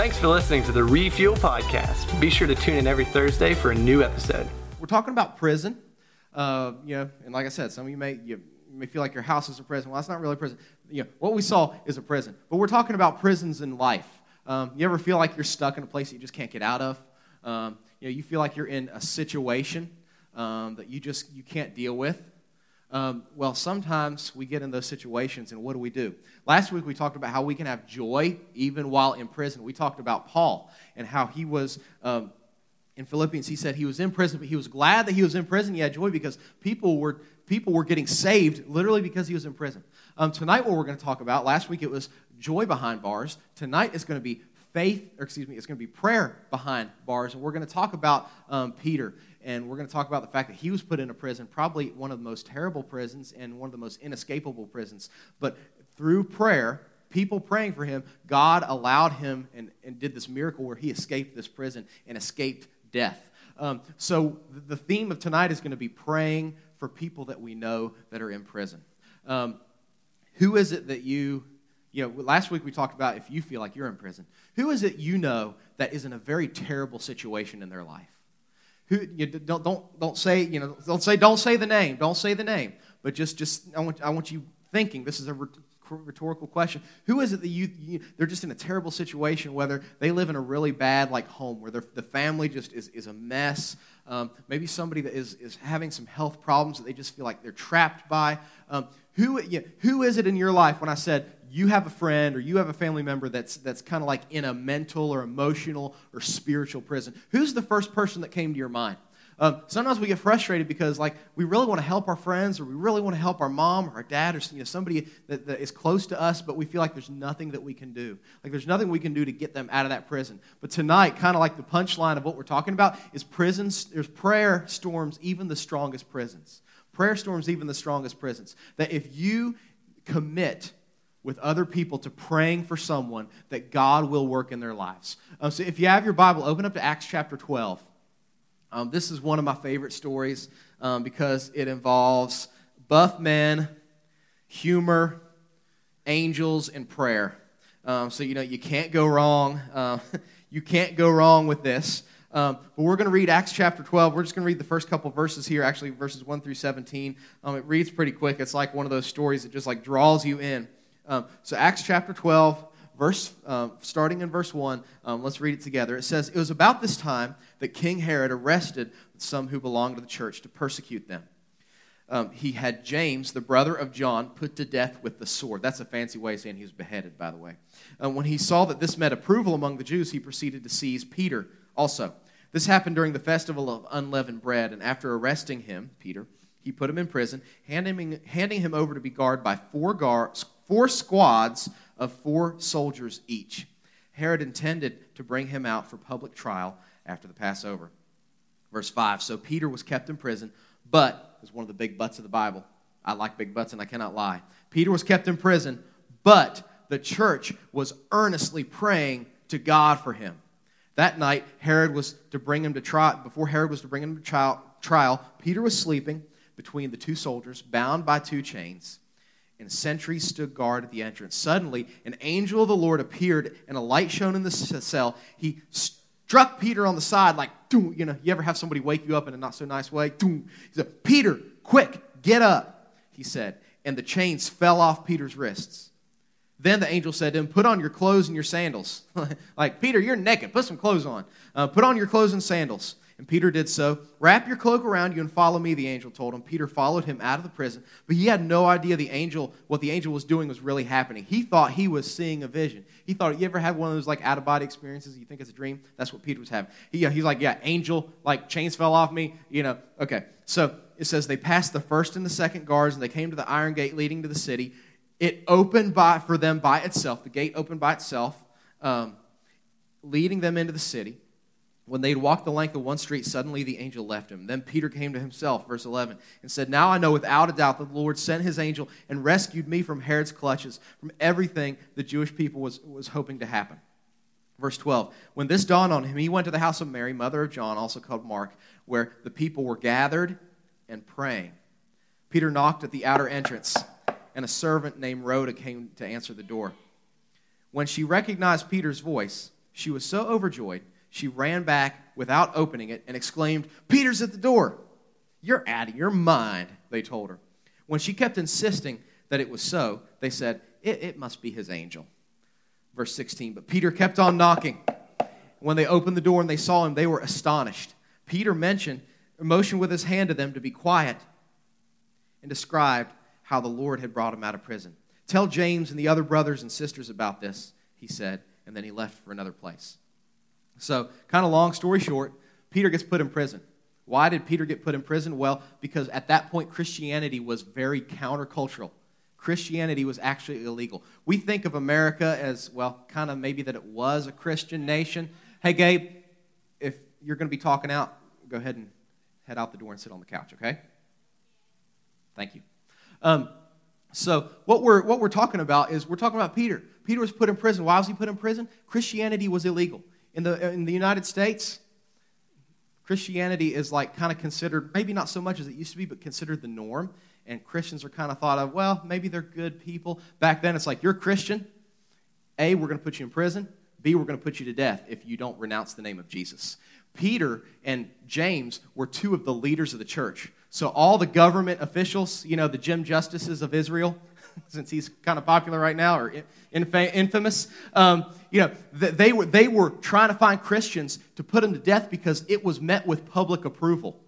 Thanks for listening to the Refuel Podcast. Be sure to tune in every Thursday for a new episode. We're talking about prison. Uh, you know, and like I said, some of you may you may feel like your house is a prison. Well, that's not really a prison. You know, what we saw is a prison. But we're talking about prisons in life. Um, you ever feel like you're stuck in a place that you just can't get out of? Um, you know, you feel like you're in a situation um, that you just you can't deal with. Um, well, sometimes we get in those situations, and what do we do? Last week we talked about how we can have joy even while in prison. We talked about Paul and how he was um, in Philippians. He said he was in prison, but he was glad that he was in prison. He had joy because people were people were getting saved literally because he was in prison. Um, tonight, what we're going to talk about. Last week it was joy behind bars. Tonight is going to be faith, or excuse me, it's going to be prayer behind bars, and we're going to talk about um, Peter and we're going to talk about the fact that he was put in a prison, probably one of the most terrible prisons and one of the most inescapable prisons. But through prayer, people praying for him, God allowed him and, and did this miracle where he escaped this prison and escaped death. Um, so the theme of tonight is going to be praying for people that we know that are in prison. Um, who is it that you, you know, last week we talked about if you feel like you're in prison. Who is it you know that is in a very terrible situation in their life? Who, you don't, don't, don't say, you know, don't say, don't say the name, don't say the name, but just, just I, want, I want you thinking, this is a rhetorical question. Who is it that you, you, they're just in a terrible situation, whether they live in a really bad like home where the family just is, is a mess, um, maybe somebody that is, is having some health problems that they just feel like they're trapped by. Um, who, you know, who is it in your life when I said you have a friend or you have a family member that's, that's kind of like in a mental or emotional or spiritual prison? Who's the first person that came to your mind? Um, sometimes we get frustrated because like we really want to help our friends or we really want to help our mom or our dad or you know, somebody that, that is close to us, but we feel like there's nothing that we can do. Like there's nothing we can do to get them out of that prison. But tonight, kind of like the punchline of what we're talking about, is prisons. There's prayer storms, even the strongest prisons. Prayer storms, even the strongest prisons. That if you commit with other people to praying for someone, that God will work in their lives. Um, so if you have your Bible, open up to Acts chapter 12. Um, this is one of my favorite stories um, because it involves buff men, humor, angels, and prayer. Um, so, you know, you can't go wrong. Uh, you can't go wrong with this. Um, but we're going to read Acts chapter 12. We're just going to read the first couple verses here, actually, verses 1 through 17. Um, it reads pretty quick. It's like one of those stories that just like draws you in. Um, so, Acts chapter 12, verse, uh, starting in verse 1, um, let's read it together. It says, It was about this time that King Herod arrested some who belonged to the church to persecute them. Um, he had James, the brother of John, put to death with the sword. That's a fancy way of saying he was beheaded, by the way. Uh, when he saw that this met approval among the Jews, he proceeded to seize Peter also. This happened during the festival of unleavened bread, and after arresting him, Peter, he put him in prison, handing handing him over to be guarded by four, guards, four squads of four soldiers each. Herod intended to bring him out for public trial after the Passover. Verse 5 So Peter was kept in prison, but, is one of the big buts of the Bible. I like big buts and I cannot lie. Peter was kept in prison, but the church was earnestly praying to God for him. That night, Herod was to bring him to trial. Before Herod was to bring him to trial, Peter was sleeping between the two soldiers, bound by two chains, and sentries stood guard at the entrance. Suddenly, an angel of the Lord appeared, and a light shone in the cell. He struck Peter on the side, like, you know, you ever have somebody wake you up in a not so nice way? He said, Peter, quick, get up, he said. And the chains fell off Peter's wrists. Then the angel said to him, Put on your clothes and your sandals. like, Peter, you're naked. Put some clothes on. Uh, put on your clothes and sandals. And Peter did so. Wrap your cloak around you and follow me, the angel told him. Peter followed him out of the prison, but he had no idea the angel, what the angel was doing was really happening. He thought he was seeing a vision. He thought, you ever had one of those like out of body experiences you think it's a dream? That's what Peter was having. He, he's like, yeah, angel, like chains fell off me, you know. Okay, so it says they passed the first and the second guards and they came to the iron gate leading to the city. It opened by, for them by itself. The gate opened by itself, um, leading them into the city. When they'd walked the length of one street, suddenly the angel left him. Then Peter came to himself, verse 11, and said, Now I know without a doubt that the Lord sent his angel and rescued me from Herod's clutches, from everything the Jewish people was, was hoping to happen. Verse 12, when this dawned on him, he went to the house of Mary, mother of John, also called Mark, where the people were gathered and praying. Peter knocked at the outer entrance, and a servant named Rhoda came to answer the door. When she recognized Peter's voice, She was so overjoyed, she ran back without opening it and exclaimed, Peter's at the door. You're out of your mind, they told her. When she kept insisting that it was so, they said, It, it must be his angel. Verse 16, but Peter kept on knocking. When they opened the door and they saw him, they were astonished. Peter mentioned, motioned with his hand to them to be quiet and described how the Lord had brought him out of prison. Tell James and the other brothers and sisters about this, he said, and then he left for another place. So, kind of long story short, Peter gets put in prison. Why did Peter get put in prison? Well, because at that point, Christianity was very countercultural. Christianity was actually illegal. We think of America as, well, kind of maybe that it was a Christian nation. Hey, Gabe, if you're going to be talking out, go ahead and head out the door and sit on the couch, okay? Thank you. Um, so, what we're, what we're talking about is we're talking about Peter. Peter was put in prison. Why was he put in prison? Christianity was illegal. In the, in the United States, Christianity is like kind of considered, maybe not so much as it used to be, but considered the norm. And Christians are kind of thought of, well, maybe they're good people. Back then, it's like, you're Christian. A, we're going to put you in prison. B, we're going to put you to death if you don't renounce the name of Jesus. Peter and James were two of the leaders of the church. So all the government officials, you know, the Jim Justices of Israel, since he's kind of popular right now or infamous. Um, you know, they were, they were trying to find Christians to put them to death because it was met with public approval.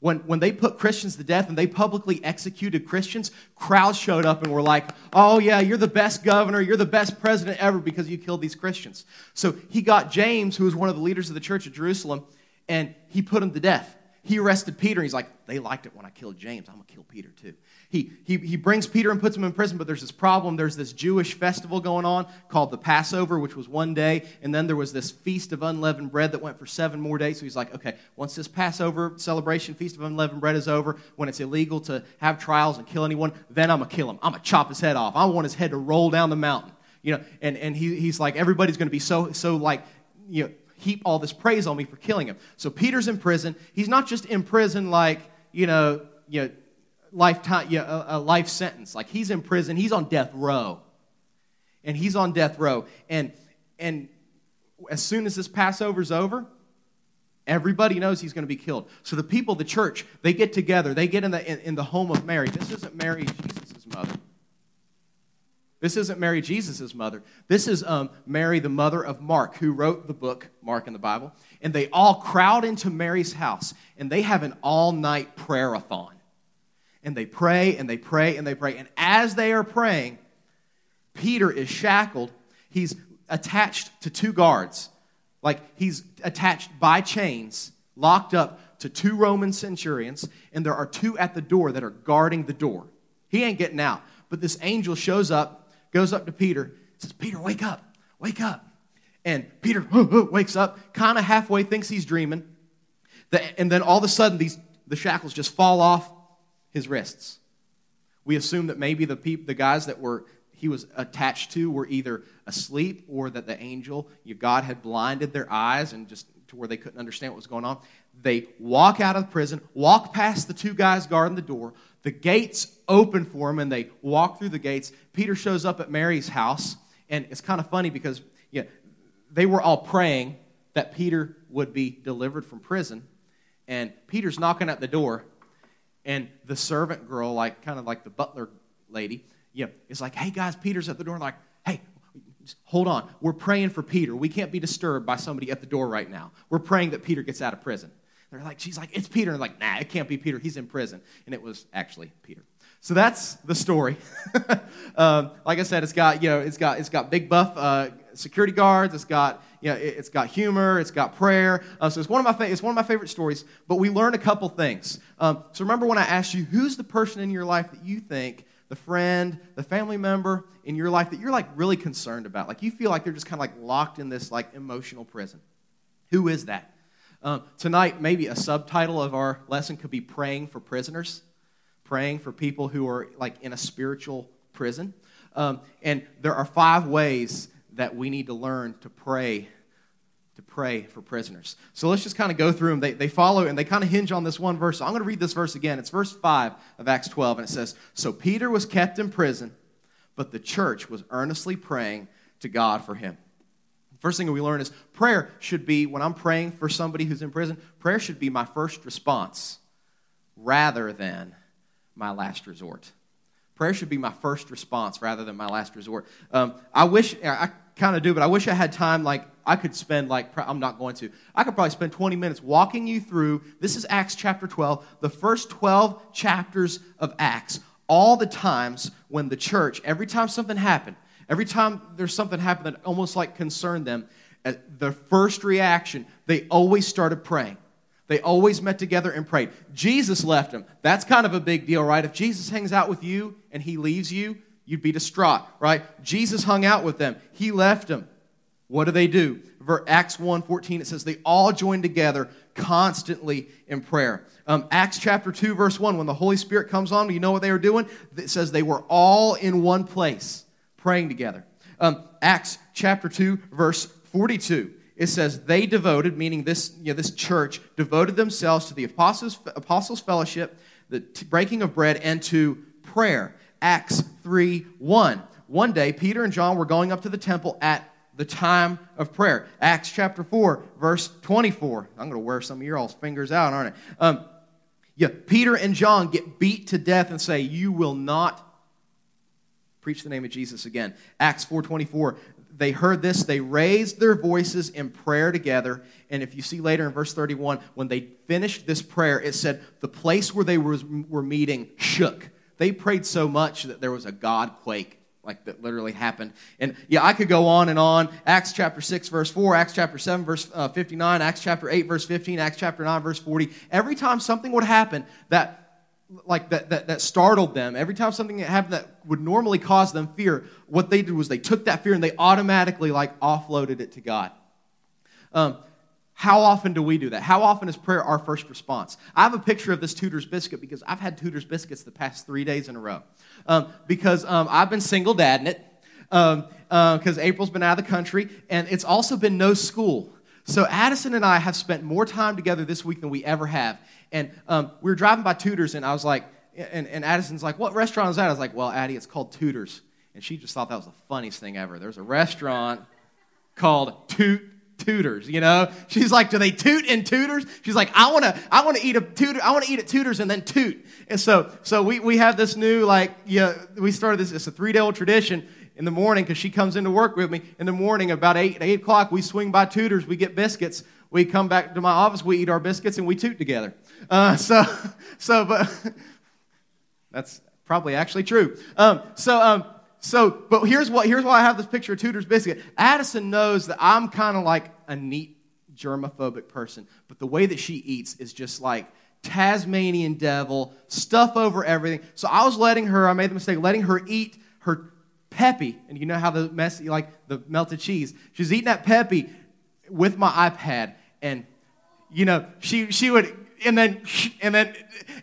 When, when they put Christians to death and they publicly executed Christians, crowds showed up and were like, oh, yeah, you're the best governor, you're the best president ever because you killed these Christians. So he got James, who was one of the leaders of the church at Jerusalem, and he put him to death. He arrested Peter, and he's like, they liked it when I killed James. I'm going to kill Peter too. He, he, he brings Peter and puts him in prison, but there's this problem. There's this Jewish festival going on called the Passover, which was one day, and then there was this Feast of Unleavened Bread that went for seven more days. So he's like, okay, once this Passover celebration, Feast of Unleavened Bread is over, when it's illegal to have trials and kill anyone, then I'm going to kill him. I'm going to chop his head off. I want his head to roll down the mountain. You know, and, and he, he's like, everybody's going to be so, so like, you know, heap all this praise on me for killing him. So Peter's in prison. He's not just in prison like, you know, you know lifetime, yeah, a, a life sentence. Like he's in prison, he's on death row. And he's on death row. And, and as soon as this Passover's over, everybody knows he's going to be killed. So the people, the church, they get together. They get in the, in, in the home of Mary. This isn't Mary, Jesus' mother. This isn't Mary, Jesus' mother. This is um, Mary, the mother of Mark, who wrote the book, Mark in the Bible. And they all crowd into Mary's house, and they have an all night prayer-a-thon and they pray and they pray and they pray. And as they are praying, Peter is shackled. He's attached to two guards. Like he's attached by chains, locked up to two Roman centurions, and there are two at the door that are guarding the door. He ain't getting out. But this angel shows up, goes up to Peter, says, Peter, wake up, wake up. And Peter wakes up, kind of halfway thinks he's dreaming. And then all of a sudden, these, the shackles just fall off his wrists. We assume that maybe the, peop- the guys that were he was attached to were either asleep or that the angel, God had blinded their eyes and just to where they couldn't understand what was going on. They walk out of the prison, walk past the two guys guarding the door. The gates open for them, and they walk through the gates. Peter shows up at Mary's house, and it's kind of funny because yeah, they were all praying that Peter would be delivered from prison. And Peter's knocking at the door, and the servant girl, like kind of like the butler lady, yeah, is like, hey guys, Peter's at the door. like, hey, hold on. We're praying for Peter. We can't be disturbed by somebody at the door right now. We're praying that Peter gets out of prison. They're like, she's like, it's Peter. And like, nah, it can't be Peter. He's in prison. And it was actually Peter. So that's the story. um, like I said, it's got you know, it's got it's got big buff uh, security guards. It's got you know, it, has got humor. It's got prayer. Uh, so it's one of my fa- it's one of my favorite stories. But we learn a couple things. Um, so remember when I asked you, who's the person in your life that you think the friend, the family member in your life that you're like really concerned about? Like you feel like they're just kind of like locked in this like emotional prison. Who is that? Um, tonight, maybe a subtitle of our lesson could be praying for prisoners, praying for people who are like in a spiritual prison. Um, and there are five ways that we need to learn to pray to pray for prisoners. So let's just kind of go through them. They, they follow and they kind of hinge on this one verse. So I'm going to read this verse again. It's verse 5 of Acts 12, and it says So Peter was kept in prison, but the church was earnestly praying to God for him. First thing we learn is prayer should be, when I'm praying for somebody who's in prison, prayer should be my first response rather than my last resort. Prayer should be my first response rather than my last resort. Um, I wish, I kind of do, but I wish I had time, like, I could spend, like, I'm not going to. I could probably spend 20 minutes walking you through, this is Acts chapter 12, the first 12 chapters of Acts, all the times when the church, every time something happened, every time there's something happened that almost like concerned them, uh, the first reaction, they always started praying. They always met together and prayed. Jesus left them. That's kind of a big deal, right? If Jesus hangs out with you and he leaves you, you'd be distraught, right? Jesus hung out with them. He left them. What do they do? Acts 1 14, it says they all joined together constantly in prayer. Um, Acts chapter 2, verse 1, when the Holy Spirit comes on, you know what they were doing? It says they were all in one place praying together. Um, Acts chapter 2, verse 42 it says they devoted, meaning this, you know, this church, devoted themselves to the apostles, apostles' fellowship, the breaking of bread, and to prayer. Acts 3 1. One day, Peter and John were going up to the temple at the time of prayer. Acts chapter 4, verse 24. I'm going to wear some of your all's fingers out, aren't I? Um, yeah, Peter and John get beat to death and say, You will not preach the name of Jesus again. Acts 4:24 they heard this, they raised their voices in prayer together. And if you see later in verse 31, when they finished this prayer, it said the place where they were, were meeting shook. They prayed so much that there was a God quake, like that literally happened. And yeah, I could go on and on. Acts chapter 6, verse 4, Acts chapter 7, verse uh, 59, Acts chapter 8, verse 15, Acts chapter 9, verse 40. Every time something would happen that like that, that, that startled them. Every time something happened that would normally cause them fear what they did was they took that fear and they automatically like offloaded it to god. Um, how often do we do that? How often is prayer our first response? I have a picture of this tudor's biscuit because i've had tudor's biscuits the past three days in a row. Um, because um, i've been single dad in it because um, uh, april's been out of the country and it's also been no school so Addison and I have spent more time together this week than we ever have. And um, we were driving by Tudor's, and I was like, and, and Addison's like, what restaurant is that? I was like, well, Addie, it's called Tudor's. And she just thought that was the funniest thing ever. There's a restaurant called Toot Tutors, you know? She's like, do they toot in Tutors? She's like, I wanna, I wanna eat a tutor, I wanna eat at Tudors and then toot. And so, so we, we have this new, like, yeah, we started this, it's a three day old tradition in the morning because she comes into work with me in the morning about 8, 8 o'clock. We swing by Tudor's we get biscuits. We come back to my office, we eat our biscuits, and we toot together. Uh, so, so, but that's probably actually true. Um, so, um, so, but here's what here's why I have this picture of Tudor's biscuit. Addison knows that I'm kind of like a neat germophobic person, but the way that she eats is just like Tasmanian devil, stuff over everything. So I was letting her, I made the mistake, letting her eat her peppy, and you know how the messy, like the melted cheese. She was eating that peppy with my iPad, and you know she she would and then and then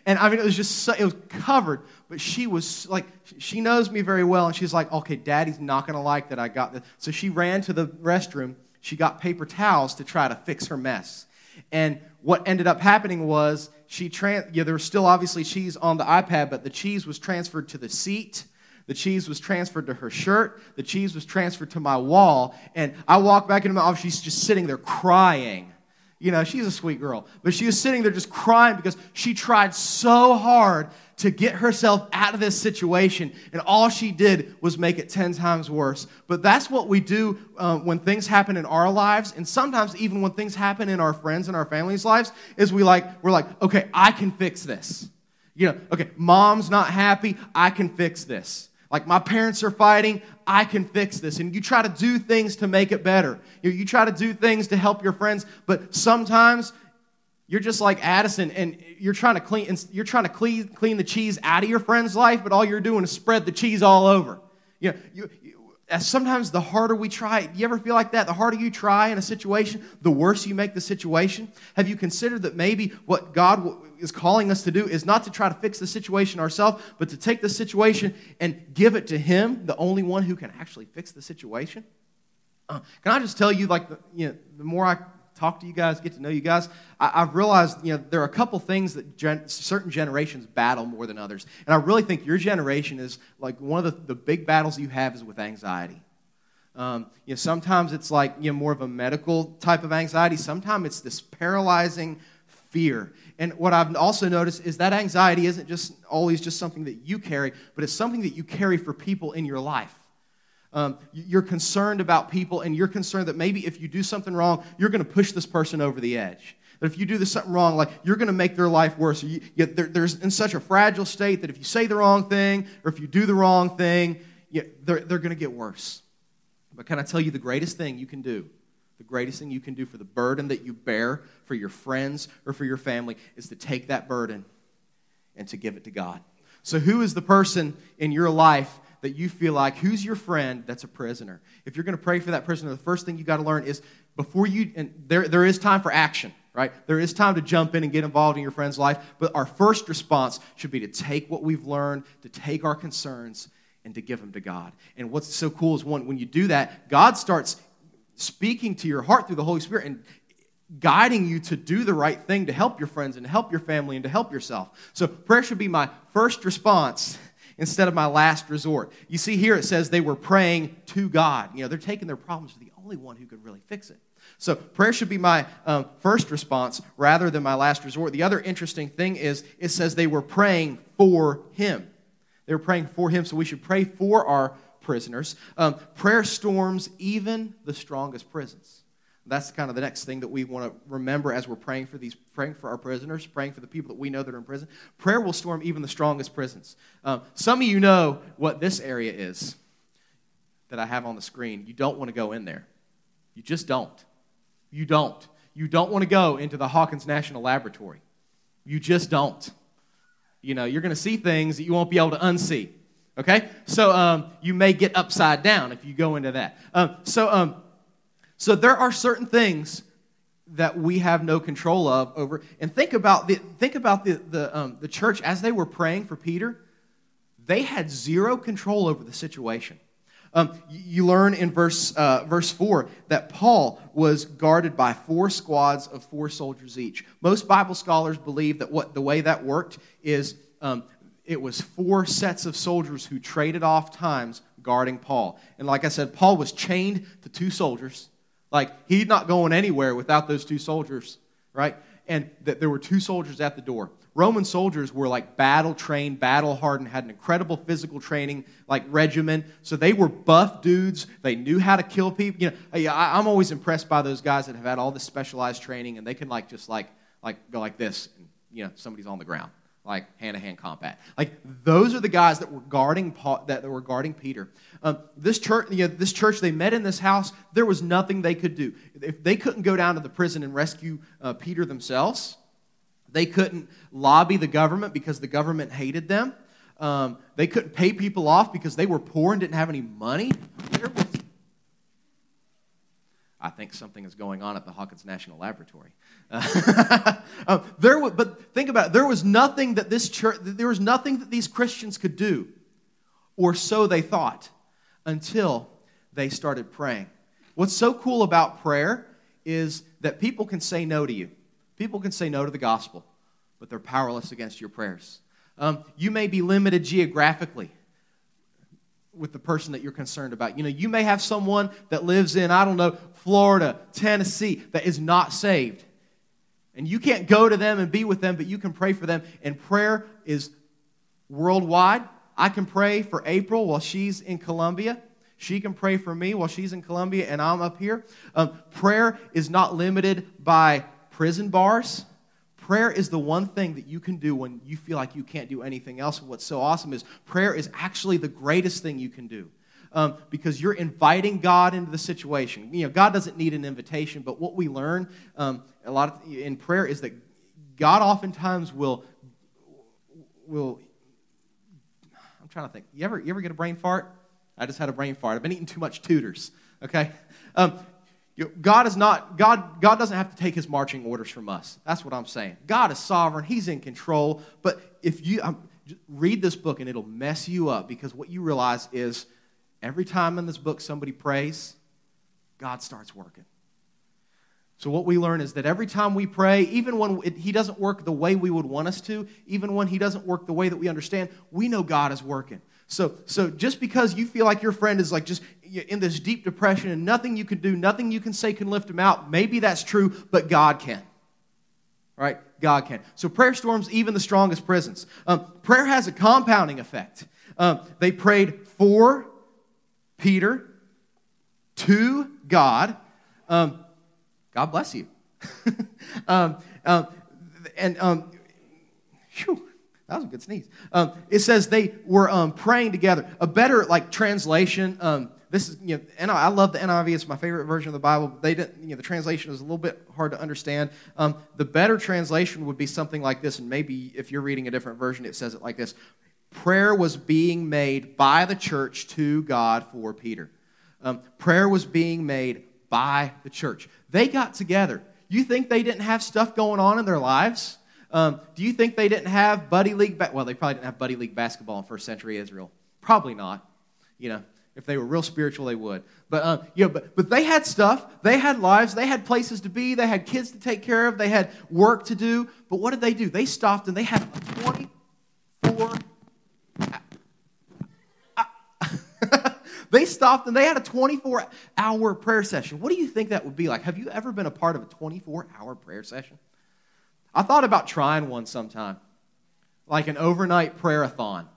and I mean it was just so, it was covered, but she was like she knows me very well, and she's like, okay, Daddy's not gonna like that I got this. So she ran to the restroom. She got paper towels to try to fix her mess, and what ended up happening was she trans yeah there was still obviously cheese on the iPad, but the cheese was transferred to the seat the cheese was transferred to her shirt. The cheese was transferred to my wall. And I walk back into my office. She's just sitting there crying. You know, she's a sweet girl. But she was sitting there just crying because she tried so hard to get herself out of this situation. And all she did was make it 10 times worse. But that's what we do um, when things happen in our lives. And sometimes even when things happen in our friends and our family's lives, is we like, we're like, okay, I can fix this. You know, okay, mom's not happy. I can fix this. Like, my parents are fighting, I can fix this. And you try to do things to make it better. You, you try to do things to help your friends, but sometimes you're just like Addison and you're trying to clean, you're trying to clean, clean the cheese out of your friend's life, but all you're doing is spread the cheese all over. You know, you, sometimes the harder we try, you ever feel like that? The harder you try in a situation, the worse you make the situation. Have you considered that maybe what God is calling us to do is not to try to fix the situation ourselves, but to take the situation and give it to Him, the only one who can actually fix the situation? Uh, can I just tell you, like, the, you know, the more I talk to you guys, get to know you guys, I, have realized, you know, there are a couple things that gen- certain generations battle more than others. And I really think your generation is, like, one of the, the big battles you have is with anxiety. Um, you know, sometimes it's like you know, more of a medical type of anxiety. Sometimes it's this paralyzing fear. And what I've also noticed is that anxiety isn't just always just something that you carry, but it's something that you carry for people in your life. Um, you're concerned about people, and you're concerned that maybe if you do something wrong, you're going to push this person over the edge. That if you do this something wrong, like you're going to make their life worse. You, you, they're, they're in such a fragile state that if you say the wrong thing or if you do the wrong thing, you, they're, they're going to get worse. But can I tell you the greatest thing you can do? The greatest thing you can do for the burden that you bear for your friends or for your family is to take that burden and to give it to God. So, who is the person in your life that you feel like, who's your friend that's a prisoner? If you're going to pray for that prisoner, the first thing you got to learn is before you, and there, there is time for action, right? There is time to jump in and get involved in your friend's life, but our first response should be to take what we've learned, to take our concerns, and to give them to God. And what's so cool is when, when you do that, God starts speaking to your heart through the Holy Spirit and guiding you to do the right thing to help your friends and to help your family and to help yourself. So prayer should be my first response instead of my last resort. You see here it says they were praying to God. You know, they're taking their problems to the only one who could really fix it. So prayer should be my um, first response rather than my last resort. The other interesting thing is it says they were praying for him. They were praying for him, so we should pray for our prisoners. Um, prayer storms even the strongest prisons. That's kind of the next thing that we want to remember as we're praying for these, praying for our prisoners, praying for the people that we know that are in prison. Prayer will storm even the strongest prisons. Um, some of you know what this area is that I have on the screen. You don't want to go in there. You just don't. You don't. You don't want to go into the Hawkins National Laboratory. You just don't. You know, you're going to see things that you won't be able to unsee. Okay? So um, you may get upside down if you go into that. Um, so, um, so there are certain things that we have no control of over. And think about the, think about the, the, um, the church as they were praying for Peter, they had zero control over the situation. Um, you learn in verse, uh, verse 4 that Paul was guarded by four squads of four soldiers each. Most Bible scholars believe that what, the way that worked is um, it was four sets of soldiers who traded off times guarding Paul. And like I said, Paul was chained to two soldiers. Like, he's not going anywhere without those two soldiers, right? And that there were two soldiers at the door. Roman soldiers were like battle trained, battle hardened, had an incredible physical training, like regimen. So they were buff dudes. They knew how to kill people. You know, I'm always impressed by those guys that have had all this specialized training and they can like just like like go like this, and you know somebody's on the ground, like hand to hand combat. Like those are the guys that were guarding Paul, that were guarding Peter. Um, this church, you know, this church, they met in this house. There was nothing they could do if they couldn't go down to the prison and rescue uh, Peter themselves they couldn't lobby the government because the government hated them. Um, they couldn't pay people off because they were poor and didn't have any money. Was... I think something is going on at the Hawkins National Laboratory. Uh, um, there was, but think about it. There was nothing that this church, there was nothing that these Christians could do, or so they thought, until they started praying. What's so cool about prayer is that people can say no to you. People can say no to the gospel, but they're powerless against your prayers. Um, you may be limited geographically with the person that you're concerned about. You know, you may have someone that lives in, I don't know, Florida, Tennessee, that is not saved. And you can't go to them and be with them, but you can pray for them. And prayer is worldwide. I can pray for April while she's in Colombia. She can pray for me while she's in Colombia and I'm up here. Um, prayer is not limited by prison bars. Prayer is the one thing that you can do when you feel like you can't do anything else. And what's so awesome is prayer is actually the greatest thing you can do. Um, because you're inviting God into the situation. You know, God doesn't need an invitation, but what we learn um, a lot of, in prayer is that God oftentimes will will. I'm trying to think. You ever you ever get a brain fart? I just had a brain fart. I've been eating too much Tudor's. Okay, um, God is not God God doesn't have to take his marching orders from us. That's what I'm saying. God is sovereign, he's in control, but if you um, read this book and it'll mess you up because what you realize is every time in this book somebody prays, God starts working. So, what we learn is that every time we pray, even when it, He doesn't work the way we would want us to, even when He doesn't work the way that we understand, we know God is working. So, so just because you feel like your friend is like just in this deep depression and nothing you can do, nothing you can say can lift him out, maybe that's true, but God can. Right? God can. So prayer storms even the strongest prisons. Um, prayer has a compounding effect. Um, they prayed for Peter, to God. Um, God bless you. um, um, and um, whew, that was a good sneeze. Um, it says they were um, praying together. A better like translation. Um, this is you know, and I love the NIV. It's my favorite version of the Bible. They didn't. You know, the translation is a little bit hard to understand. Um, the better translation would be something like this, and maybe if you're reading a different version, it says it like this: Prayer was being made by the church to God for Peter. Um, prayer was being made by the church. They got together. You think they didn't have stuff going on in their lives? Um, do you think they didn't have buddy league? Ba- well, they probably didn't have buddy league basketball in first century Israel. Probably not. You know, if they were real spiritual, they would. But uh, you know, but but they had stuff. They had lives. They had places to be. They had kids to take care of. They had work to do. But what did they do? They stopped and they had a twenty-four. they stopped and they had a 24 hour prayer session. What do you think that would be like? Have you ever been a part of a 24 hour prayer session? I thought about trying one sometime, like an overnight prayer-a-thon.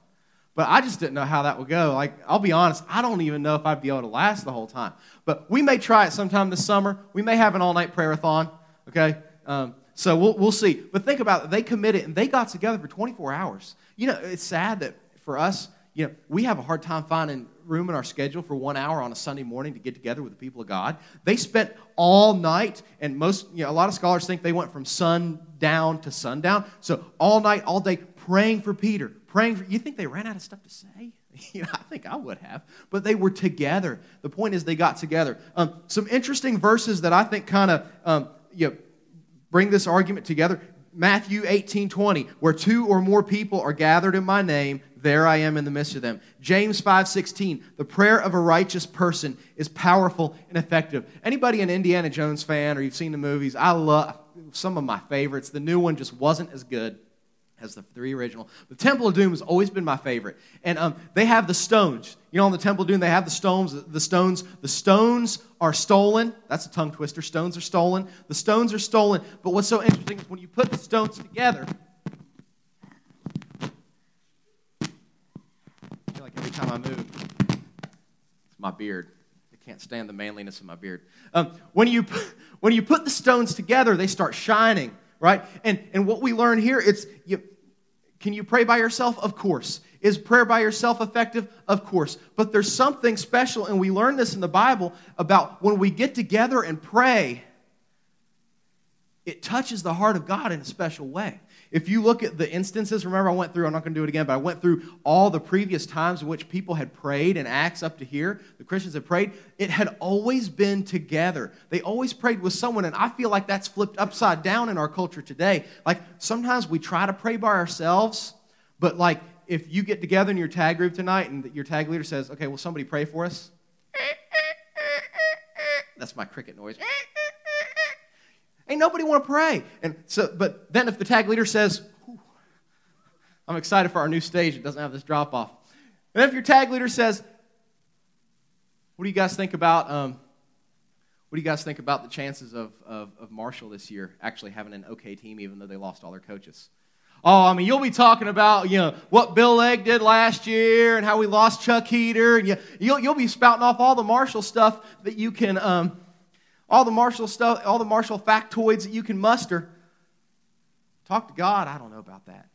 But I just didn't know how that would go. Like, I'll be honest, I don't even know if I'd be able to last the whole time. But we may try it sometime this summer. We may have an all night prayer-a-thon, okay? Um, so we'll, we'll see. But think about it. They committed and they got together for 24 hours. You know, it's sad that for us, you know, we have a hard time finding room in our schedule for one hour on a Sunday morning to get together with the people of God. They spent all night, and most, you know, a lot of scholars think they went from sundown to sundown. So all night, all day, praying for Peter, praying for. You think they ran out of stuff to say? You know, I think I would have, but they were together. The point is, they got together. Um, some interesting verses that I think kind of um, you know, bring this argument together. Matthew 18 20, where two or more people are gathered in my name, there I am in the midst of them. James 5:16, the prayer of a righteous person is powerful and effective. Anybody an Indiana Jones fan or you've seen the movies, I love some of my favorites. The new one just wasn't as good as the three original. The Temple of Doom has always been my favorite. And um, they have the stones. You know, on the Temple of Doom, they have the stones. The stones, the stones are stolen. That's a tongue twister. Stones are stolen. The stones are stolen. But what's so interesting is when you put the stones together, every time I move. It's my beard. I can't stand the manliness of my beard. Um, when, you, when you put the stones together, they start shining, right? And, and what we learn here, it's you, can you pray by yourself? Of course. Is prayer by yourself effective? Of course. But there's something special, and we learn this in the Bible about when we get together and pray, it touches the heart of God in a special way. If you look at the instances, remember I went through, I'm not going to do it again, but I went through all the previous times in which people had prayed in Acts up to here, the Christians had prayed, it had always been together. They always prayed with someone, and I feel like that's flipped upside down in our culture today. Like sometimes we try to pray by ourselves, but like if you get together in your tag group tonight and your tag leader says, okay, will somebody pray for us? That's my cricket noise. Ain't nobody want to pray. And so, but then if the tag leader says, I'm excited for our new stage, it doesn't have this drop off. And if your tag leader says, what do you guys think about um, what do you guys think about the chances of, of, of, Marshall this year actually having an okay team, even though they lost all their coaches? Oh, I mean, you'll be talking about you know what Bill Legg did last year and how we lost Chuck Heater, and you, you'll, you'll be spouting off all the Marshall stuff that you can um, all the Marshall stuff, all the Marshall factoids that you can muster. Talk to God. I don't know about that.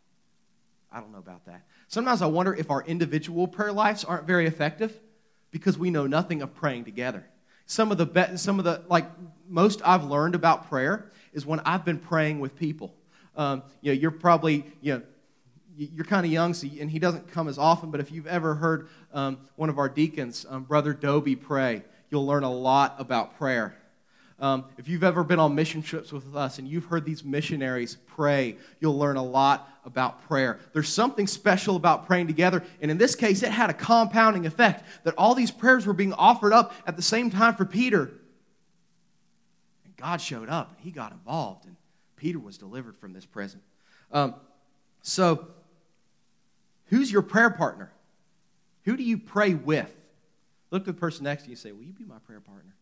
I don't know about that. Sometimes I wonder if our individual prayer lives aren't very effective because we know nothing of praying together. Some of the be- some of the like most I've learned about prayer is when I've been praying with people. Um, you know, you're probably you know you're kind of young, so, and he doesn't come as often. But if you've ever heard um, one of our deacons, um, Brother Doby, pray, you'll learn a lot about prayer. Um, if you've ever been on mission trips with us and you've heard these missionaries pray, you'll learn a lot about prayer. There's something special about praying together, and in this case, it had a compounding effect that all these prayers were being offered up at the same time for Peter. And God showed up, and he got involved, and Peter was delivered from this prison. Um, so, who's your prayer partner? Who do you pray with? Look to the person next to you and say, Will you be my prayer partner?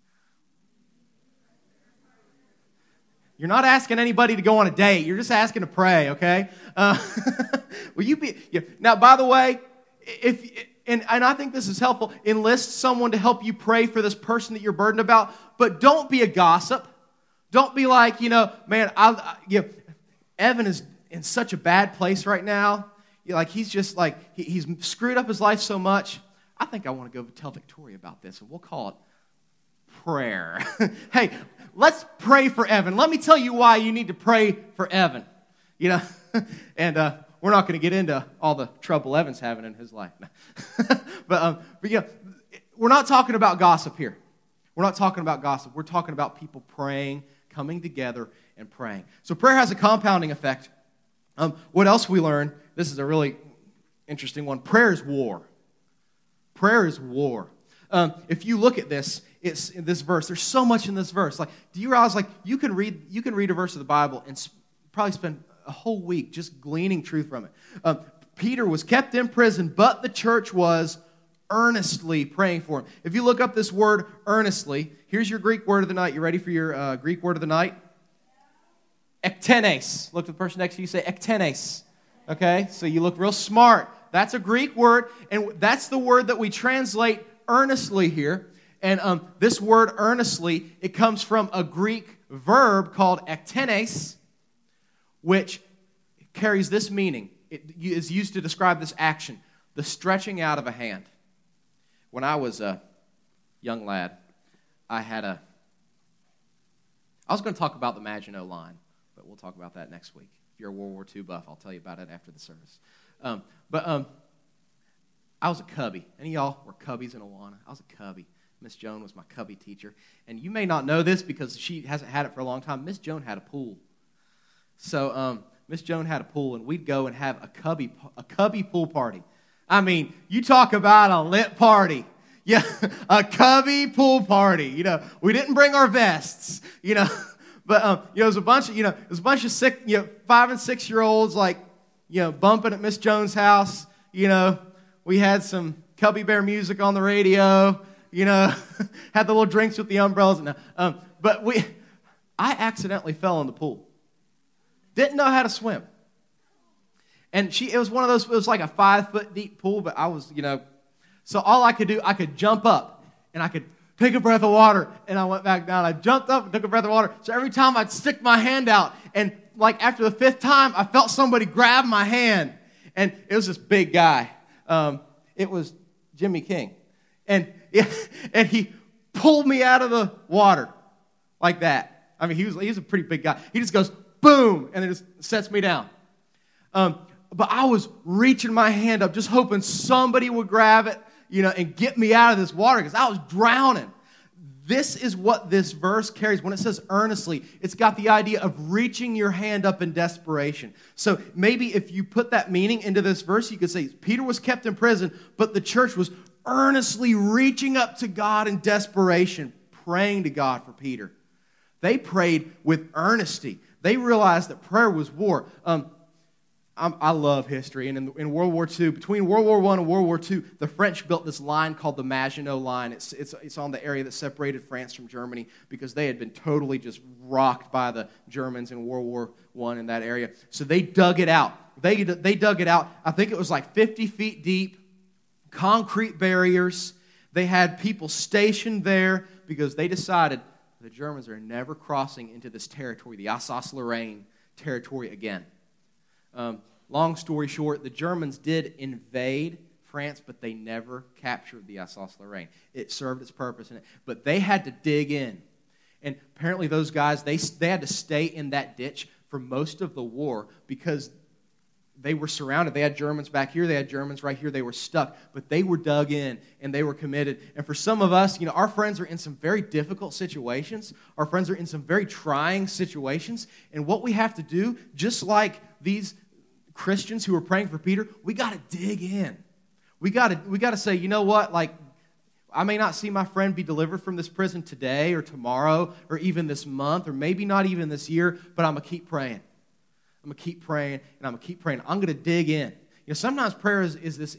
You're not asking anybody to go on a date. You're just asking to pray, okay? Uh, will you be? Yeah. Now, by the way, if and, and I think this is helpful, enlist someone to help you pray for this person that you're burdened about, but don't be a gossip. Don't be like, you know, man, I, I you know, Evan is in such a bad place right now. You know, like he's just like he, he's screwed up his life so much. I think I want to go tell Victoria about this, and we'll call it prayer. hey, let's pray for Evan. Let me tell you why you need to pray for Evan. You know, and uh, we're not going to get into all the trouble Evan's having in his life. but, um, but yeah, we're not talking about gossip here. We're not talking about gossip. We're talking about people praying, coming together, and praying. So prayer has a compounding effect. Um, what else we learn? This is a really interesting one. Prayer is war. Prayer is war. Um, if you look at this, it's in this verse. There's so much in this verse. Like, do you realize like you can read you can read a verse of the Bible and sp- probably spend a whole week just gleaning truth from it. Um, Peter was kept in prison, but the church was earnestly praying for him. If you look up this word earnestly, here's your Greek word of the night. You ready for your uh, Greek word of the night? Ektenes. Look to the person next to you. Say ektenes. Okay, so you look real smart. That's a Greek word, and that's the word that we translate earnestly here. And um, this word earnestly, it comes from a Greek verb called ektenes, which carries this meaning. It is used to describe this action the stretching out of a hand. When I was a young lad, I had a. I was going to talk about the Maginot Line, but we'll talk about that next week. If you're a World War II buff, I'll tell you about it after the service. Um, but um, I was a cubby. Any of y'all were cubbies in Awana? I was a cubby. Miss Joan was my cubby teacher. And you may not know this because she hasn't had it for a long time. Miss Joan had a pool. So um, Miss Joan had a pool, and we'd go and have a cubby, a cubby pool party. I mean, you talk about a lit party. Yeah, a cubby pool party. You know, we didn't bring our vests. You know, but um, you know, it was a bunch of you know, it was a bunch of six, you know, five and six year olds like you know, bumping at Miss Joan's house. You know, we had some Cubby Bear music on the radio. You know, had the little drinks with the umbrellas. And, um, but we, I accidentally fell in the pool. Didn't know how to swim. And she, it was one of those, it was like a five foot deep pool, but I was, you know, so all I could do, I could jump up and I could take a breath of water and I went back down. I jumped up and took a breath of water. So every time I'd stick my hand out and like after the fifth time, I felt somebody grab my hand. And it was this big guy. Um, it was Jimmy King. And, and he pulled me out of the water like that. I mean, he was, he was a pretty big guy. He just goes, boom, and it just sets me down. Um, but I was reaching my hand up, just hoping somebody would grab it, you know, and get me out of this water because I was drowning. This is what this verse carries. When it says earnestly, it's got the idea of reaching your hand up in desperation. So maybe if you put that meaning into this verse, you could say Peter was kept in prison, but the church was earnestly reaching up to God in desperation, praying to God for Peter. They prayed with earnesty. They realized that prayer was war. Um, i love history. And in, in, World War II, between World War I and World War II, the French built this line called the Maginot Line. It's, it's, it's on the area that separated France from Germany because they had been totally just rocked by the Germans in World War I in that area. So they dug it out. They, they dug it out. I think it was like 50 feet deep, concrete barriers. They had people stationed there because they decided the Germans are never crossing into this territory, the Alsace Lorraine territory again. Um, long story short, the Germans did invade France, but they never captured the Alsace Lorraine. It served its purpose, it, but they had to dig in. And apparently, those guys, they, they had to stay in that ditch for most of the war because they were surrounded. They had Germans back here, they had Germans right here. They were stuck, but they were dug in and they were committed. And for some of us, you know, our friends are in some very difficult situations. Our friends are in some very trying situations. And what we have to do, just like these Christians who were praying for Peter, we got to dig in. We got to we got to say, you know what? Like I may not see my friend be delivered from this prison today or tomorrow or even this month or maybe not even this year, but I'm going to keep praying. I'm going to keep praying and I'm going to keep praying. I'm going to dig in. You know, sometimes prayer is, is this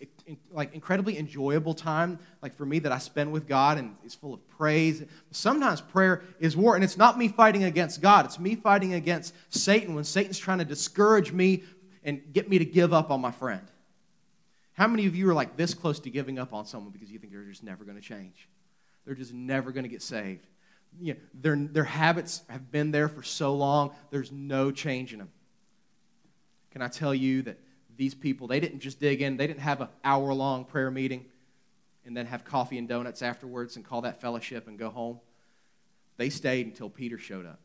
like incredibly enjoyable time, like for me that I spend with God and it's full of praise. Sometimes prayer is war, and it's not me fighting against God. It's me fighting against Satan when Satan's trying to discourage me and get me to give up on my friend. How many of you are like this close to giving up on someone because you think they're just never going to change? They're just never going to get saved. You know, their, their habits have been there for so long, there's no change in them. Can I tell you that these people, they didn't just dig in, they didn't have an hour long prayer meeting and then have coffee and donuts afterwards and call that fellowship and go home. They stayed until Peter showed up.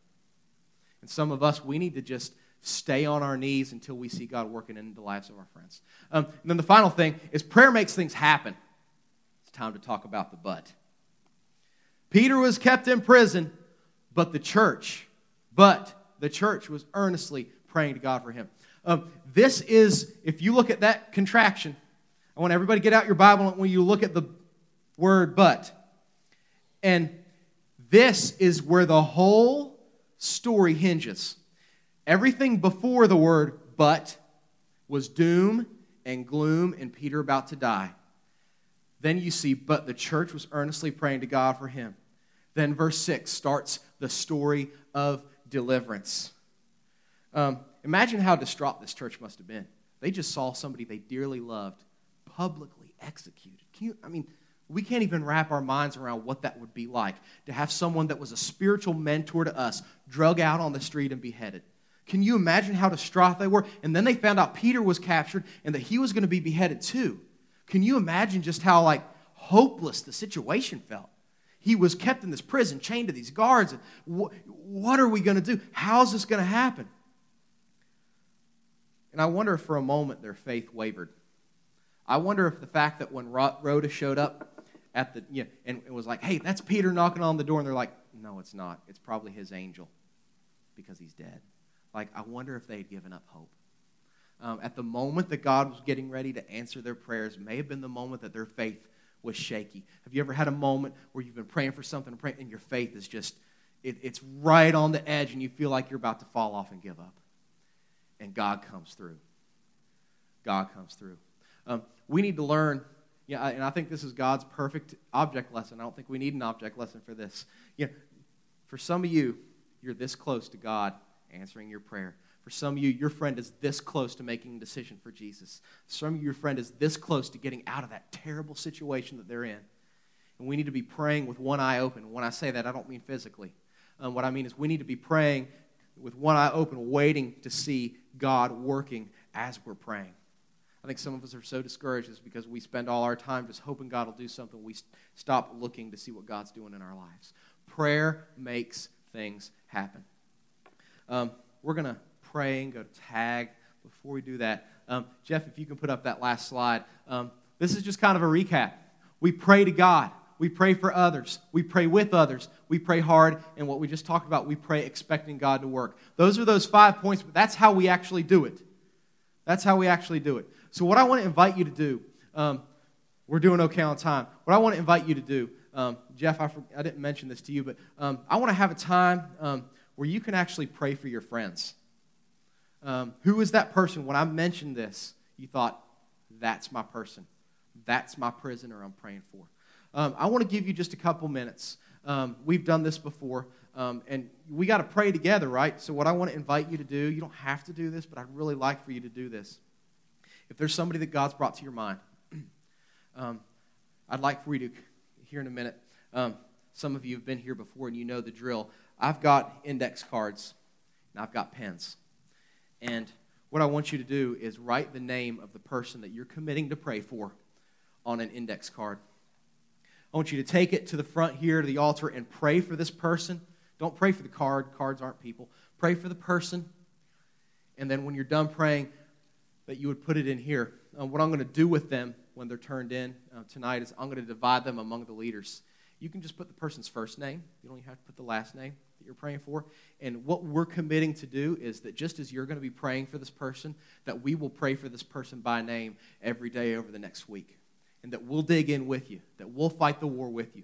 And some of us, we need to just stay on our knees until we see God working in the lives of our friends. Um, and then the final thing is prayer makes things happen. It's time to talk about the but. Peter was kept in prison, but the church, but the church was earnestly praying to God for him. Um, this is, if you look at that contraction, I want everybody to get out your Bible and when you look at the word but. And this is where the whole story hinges. Everything before the word but was doom and gloom and Peter about to die. Then you see, but the church was earnestly praying to God for him. Then verse 6 starts the story of deliverance. Um, Imagine how distraught this church must have been. They just saw somebody they dearly loved publicly executed. You, I mean, we can't even wrap our minds around what that would be like to have someone that was a spiritual mentor to us drug out on the street and beheaded. Can you imagine how distraught they were? And then they found out Peter was captured and that he was going to be beheaded too. Can you imagine just how like hopeless the situation felt? He was kept in this prison, chained to these guards. What are we going to do? How's this going to happen? And I wonder if for a moment their faith wavered. I wonder if the fact that when Rhoda showed up at the, you know, and it was like, hey, that's Peter knocking on the door, and they're like, no, it's not. It's probably his angel because he's dead. Like, I wonder if they had given up hope. Um, at the moment that God was getting ready to answer their prayers, may have been the moment that their faith was shaky. Have you ever had a moment where you've been praying for something and, praying, and your faith is just, it, it's right on the edge and you feel like you're about to fall off and give up? And God comes through. God comes through. Um, we need to learn, yeah, and I think this is God's perfect object lesson. I don't think we need an object lesson for this. Yeah, for some of you, you're this close to God answering your prayer. For some of you, your friend is this close to making a decision for Jesus. Some of you, your friend is this close to getting out of that terrible situation that they're in. And we need to be praying with one eye open. When I say that, I don't mean physically. Um, what I mean is we need to be praying with one eye open, waiting to see God working as we're praying. I think some of us are so discouraged is because we spend all our time just hoping God will do something. We stop looking to see what God's doing in our lives. Prayer makes things happen. Um, we're going to pray and go to tag. Before we do that, um, Jeff, if you can put up that last slide. Um, this is just kind of a recap. We pray to God. We pray for others. We pray with others. We pray hard. And what we just talked about, we pray expecting God to work. Those are those five points, but that's how we actually do it. That's how we actually do it. So, what I want to invite you to do, um, we're doing okay on time. What I want to invite you to do, um, Jeff, I, I, didn't mention this to you, but um, I want to have a time um, where you can actually pray for your friends. Um, who is that person? When I mentioned this, you thought, that's my person. That's my prisoner I'm praying for. Um, I want to give you just a couple minutes. Um, we've done this before, um, and we got to pray together, right? So, what I want to invite you to do, you don't have to do this, but I'd really like for you to do this. If there's somebody that God's brought to your mind, um, I'd like for you to, here in a minute, um, some of you have been here before and you know the drill. I've got index cards and I've got pens. And what I want you to do is write the name of the person that you're committing to pray for on an index card. I want you to take it to the front here to the altar and pray for this person. Don't pray for the card, cards aren't people. Pray for the person. And then when you're done praying, that you would put it in here. Uh, what I'm going to do with them when they're turned in uh, tonight is I'm going to divide them among the leaders. You can just put the person's first name, you don't even have to put the last name that you're praying for. And what we're committing to do is that just as you're going to be praying for this person, that we will pray for this person by name every day over the next week and that we'll dig in with you, that we'll fight the war with you.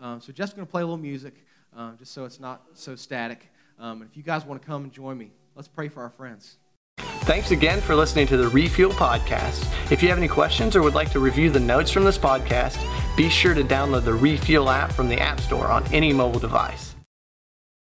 Um, so, just going to play a little music, um, just so it's not so static. Um, and if you guys want to come and join me, let's pray for our friends. Thanks again for listening to the Refuel Podcast. If you have any questions or would like to review the notes from this podcast, be sure to download the Refuel app from the App Store on any mobile device.